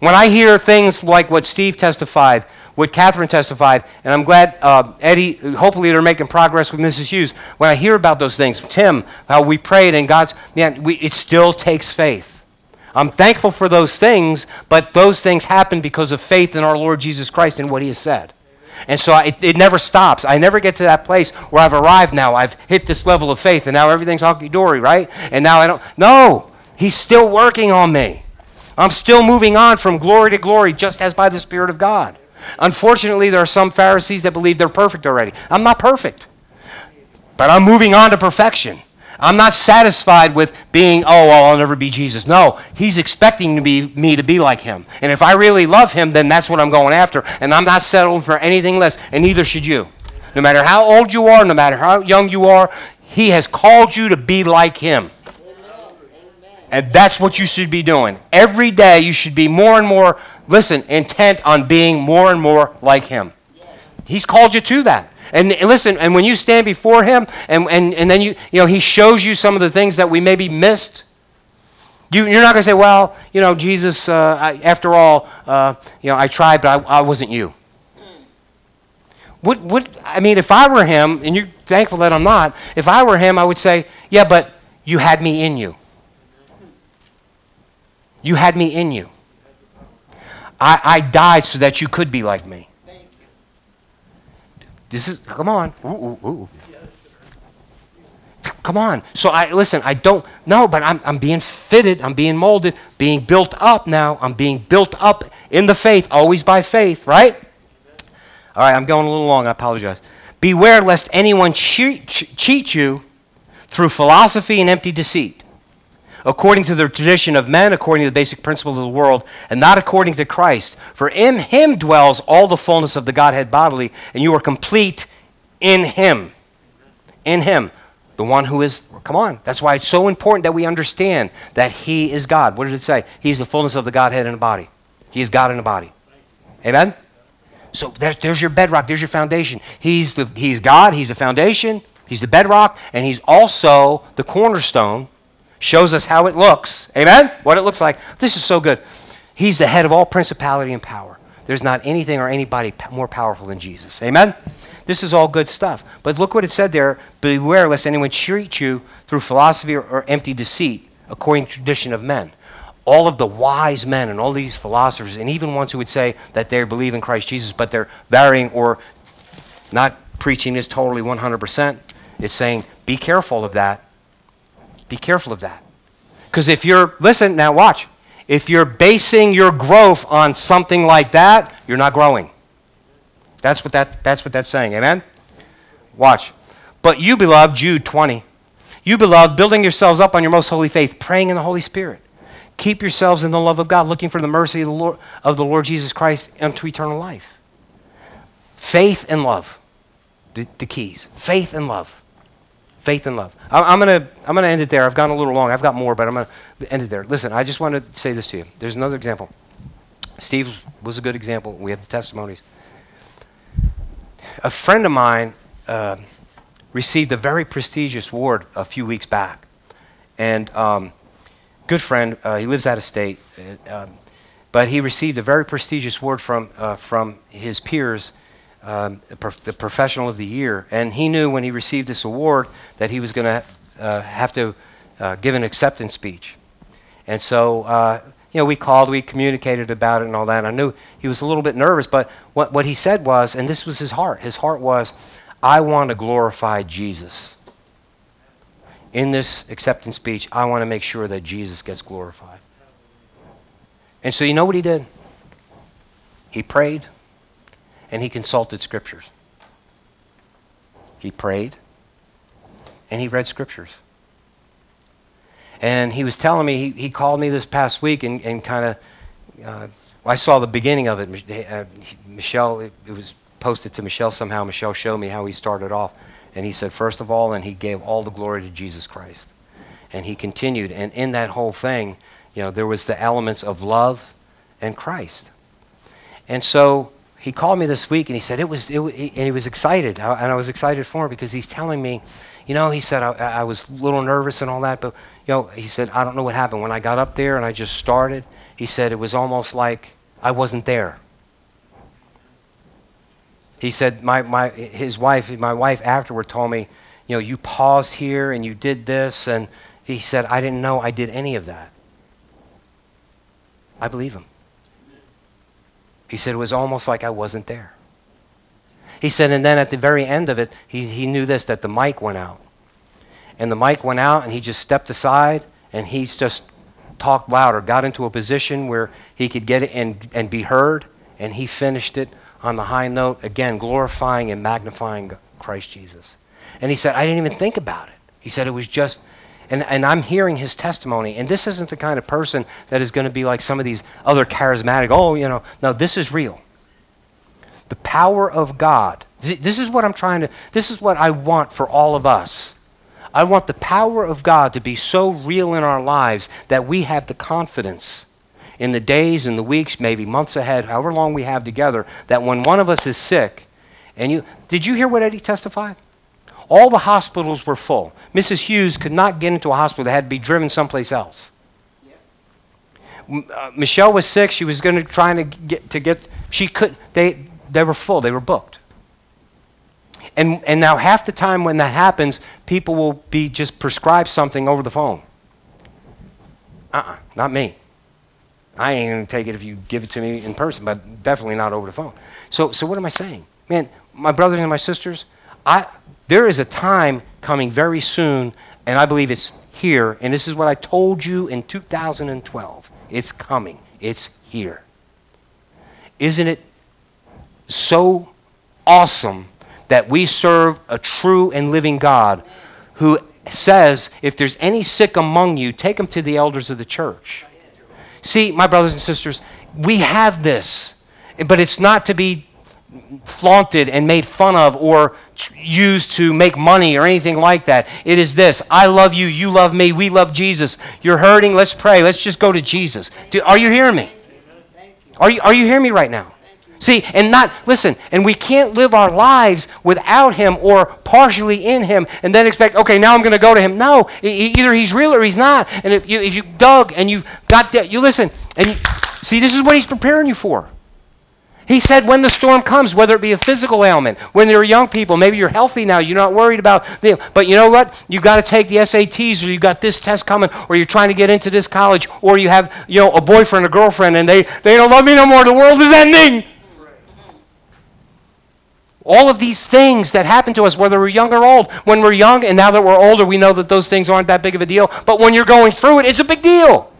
When I hear things like what Steve testified, what Catherine testified, and I'm glad uh, Eddie, hopefully they're making progress with Mrs. Hughes. When I hear about those things, Tim, how we prayed and God's, man, we, it still takes faith. I'm thankful for those things, but those things happen because of faith in our Lord Jesus Christ and what He has said. And so I, it, it, never stops. I never get to that place where I've arrived now. I've hit this level of faith, and now everything's hunky dory, right? And now I don't. No, He's still working on me. I'm still moving on from glory to glory just as by the Spirit of God. Unfortunately, there are some Pharisees that believe they're perfect already. I'm not perfect, but I'm moving on to perfection. I'm not satisfied with being, oh, well, I'll never be Jesus. No, he's expecting to be, me to be like him. And if I really love him, then that's what I'm going after. And I'm not settling for anything less, and neither should you. No matter how old you are, no matter how young you are, he has called you to be like him. And that's what you should be doing. Every day you should be more and more, listen, intent on being more and more like Him. Yes. He's called you to that. And, listen, and when you stand before Him and, and, and then you, you know, He shows you some of the things that we maybe missed. You, you're not going to say, well, you know, Jesus, uh, I, after all, uh, you know, I tried, but I, I wasn't you. What, what, I mean, if I were him, and you're thankful that I'm not, if I were him, I would say, yeah, but you had me in you. You had me in you. I, I died so that you could be like me. This is, come on. Ooh, ooh, ooh. Come on. So I listen, I don't no, but I'm I'm being fitted, I'm being molded, being built up now. I'm being built up in the faith, always by faith, right? All right, I'm going a little long. I apologize. Beware lest anyone cheat, cheat you through philosophy and empty deceit, according to the tradition of men, according to the basic principles of the world, and not according to Christ. For in him dwells all the fullness of the Godhead bodily, and you are complete in him. In him. The one who is, come on. That's why it's so important that we understand that he is God. What did it say? He's the fullness of the Godhead in a body. He is God in a body. Amen? So there's, there's your bedrock, there's your foundation. He's, the, he's God, He's the foundation, He's the bedrock, and He's also the cornerstone. Shows us how it looks. Amen? What it looks like. This is so good. He's the head of all principality and power. There's not anything or anybody more powerful than Jesus. Amen? This is all good stuff. But look what it said there Beware lest anyone treat you through philosophy or, or empty deceit, according to tradition of men. All of the wise men and all these philosophers, and even ones who would say that they believe in Christ Jesus, but they're varying or not preaching this totally 100%, is saying, be careful of that. Be careful of that. Because if you're, listen, now watch. If you're basing your growth on something like that, you're not growing. That's what, that, that's what that's saying. Amen? Watch. But you, beloved, Jude 20, you, beloved, building yourselves up on your most holy faith, praying in the Holy Spirit. Keep yourselves in the love of God, looking for the mercy of the Lord, of the Lord Jesus Christ unto eternal life. Faith and love, the, the keys. Faith and love. Faith and love. I, am going to I'm gonna end it there. I've gone a little long. I've got more, but I'm going to end it there. Listen, I just want to say this to you. There's another example. Steve was a good example. We have the testimonies a friend of mine uh, received a very prestigious award a few weeks back. And um, good friend, uh, he lives out of state, uh, um, but he received a very prestigious award from, uh, from his peers, um, the, prof- the, professional of the year. And he knew when he received this award that he was going to uh, have to uh, give an acceptance speech. And so you know, we called, we communicated about it and all that. And I knew he was a little bit nervous, but what, what he said was, and this was his heart, his heart was, I want to glorify Jesus. In this acceptance speech, I want to make sure that Jesus gets glorified. And so you know what he did? He prayed and he consulted scriptures. He prayed and he read scriptures. And he was telling me, he, he called me this past week and, and kind of, uh, well, I saw the beginning of it. Uh, Michelle, it, it, was posted to Michelle somehow. Michelle showed me how he started off. And he said, first of all, and he gave all the glory to Jesus Christ. And he continued. And in that whole thing, you know, there was the elements of love and Christ. And so he called me this week and he said, it was, it, and he was excited. and I was excited for him because he's telling me, you know, he said, I, I was a little nervous and all that, but, you know, he said, I don't know what happened. When I got up there and I just started, he said, it was almost like I wasn't there. He said, my, my, his wife, my wife afterward told me, you know, you paused here and you did this. And he said, I didn't know I did any of that. I believe him. He said, it was almost like I wasn't there. He said, and then at the very end of it, he, he knew this that the mic went out. And the mic went out, and he just stepped aside, and he just talked louder, got into a position where he could get it and, and be heard, and he finished it on the high note, again, glorifying and magnifying Christ Jesus. And he said, I didn't even think about it. He said it was just, and, and I'm hearing his testimony. And this isn't the kind of person that is going to be like some of these other charismatic, oh, you know, no, this is real the power of God. This is what I'm trying to, this is what I want for all of us. I want the power of God to be so real in our lives that we have the confidence in the days and the weeks, maybe months ahead, however long we have together, that when one of us is sick, and you, did you hear what Eddie testified? All the hospitals were full. Mrs. Hughes could not get into a hospital, they had to be driven someplace else. Uh, Michelle was sick. She was going to try to get to get. She could. They they were full, they were booked. And, and now, half the time when that happens, people will be just prescribed something over the phone. Uh uh-uh, uh not me. I ain't going to take it if you give it to me in person, but definitely not over the phone. So, so what am I saying? Man, my brothers and my sisters, I, there is a time coming very soon, and I believe it's here, and this is what I told you in 2012. It's coming. It's here. Isn't it so awesome that we serve a true and living God who says, if there's any sick among you, take them to the elders of the church. See, my brothers and sisters, we have this, but it's not to be flaunted and made fun of or used to make money or anything like that. It is this I love you, you love me, we love Jesus. You're hurting, let's pray. Let's just go to Jesus. Do, are you hearing me? Are you, are you hearing me right now? See, and not, listen, and we can't live our lives without Him or partially in Him and then expect, okay, now I'm going to go to Him. No, either He's real or He's not. And if you, if you dug and you've got that, you listen, and you, see, this is what He's preparing you for. He said, when the storm comes, whether it be a physical ailment, when you're young people, maybe you're healthy now, you're not worried about them. But you know what? You've got to take the SATs, or you've got this test coming, or you're trying to get into this college, or you have, you know, a boyfriend, a girlfriend, and they, they don't love me no more. The world is ending. All of these things that happen to us, whether we're young or old, when we're young and now that we're older, we know that those things aren't that big of a deal. But when you're going through it, it's a big deal.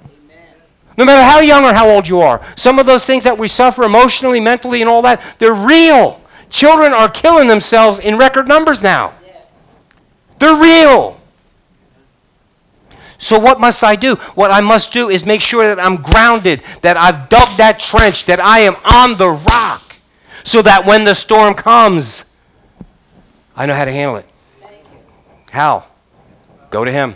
No matter how young or how old you are, some of those things that we suffer emotionally, mentally, and all that, they're real. Children are killing themselves in record numbers now. Yes. They're real. So, what must I do? What I must do is make sure that I'm grounded, that I've dug that trench, that I am on the rock so that when the storm comes, I know how to handle it. How? Go to Him.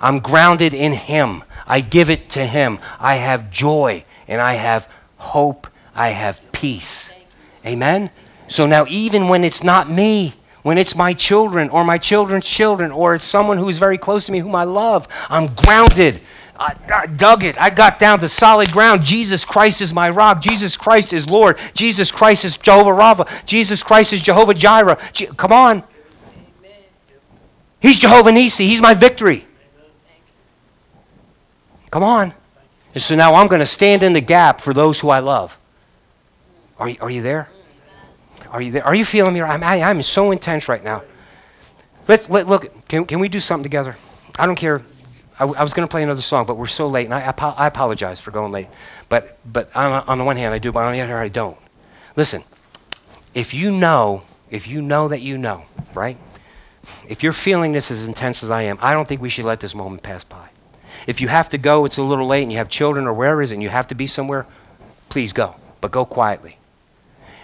I'm grounded in Him. I give it to Him. I have joy and I have hope. I have peace. Amen? So now, even when it's not me, when it's my children or my children's children or it's someone who is very close to me whom I love, I'm grounded I, I, dug it. I got down to solid ground. Jesus Christ is my rock. Jesus Christ is Lord. Jesus Christ is Jehovah Rapha. Jesus Christ is Jehovah Jireh. Je- come on. He's Jehovah Nissi. He's my victory. Come on. And so now I'm going to stand in the gap for those who I love. Are you, are you there? Are you there? Are you feeling me? I'm, I, am so intense right now. Let's let, look. Can, can we do something together? I don't care I, I was going to play another song, but we're so late, and I, I, I apologize for going late. But, but on, on the one hand, I do, but on the other, I don't. Listen, if you know, if you know that you know, right? If you're feeling this as intense as I am, I don't think we should let this moment pass by. If you have to go, it's a little late, and you have children or wherever it is, and you have to be somewhere, please go, but go quietly.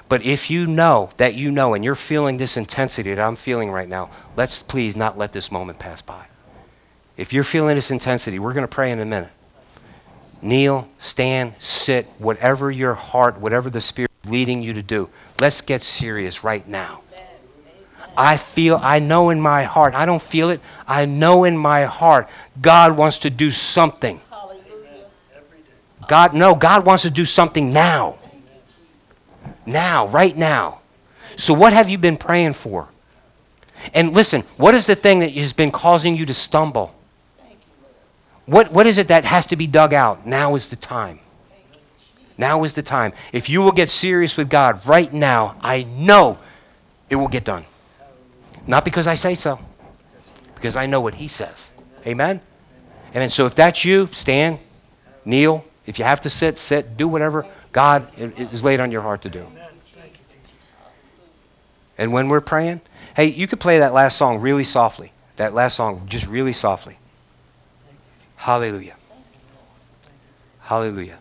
But if you know that you know and you're feeling this intensity that I'm feeling right now, let's please not let this moment pass by. If you're feeling this intensity, we're going to pray in a minute. Kneel, stand, sit, whatever your heart, whatever the Spirit is leading you to do. Let's get serious right now. I feel, I know in my heart, I don't feel it, I know in my heart, God wants to do something. God, no, God wants to do something now. Now, right now. So, what have you been praying for? And listen, what is the thing that has been causing you to stumble? What, what is it that has to be dug out? Now is the time. Now is the time. If you will get serious with God right now, I know it will get done. Not because I say so, because I know what He says. Amen? Amen. So if that's you, stand, kneel. If you have to sit, sit. Do whatever God is laid on your heart to do. And when we're praying, hey, you could play that last song really softly. That last song, just really softly. Hallelujah. Hallelujah.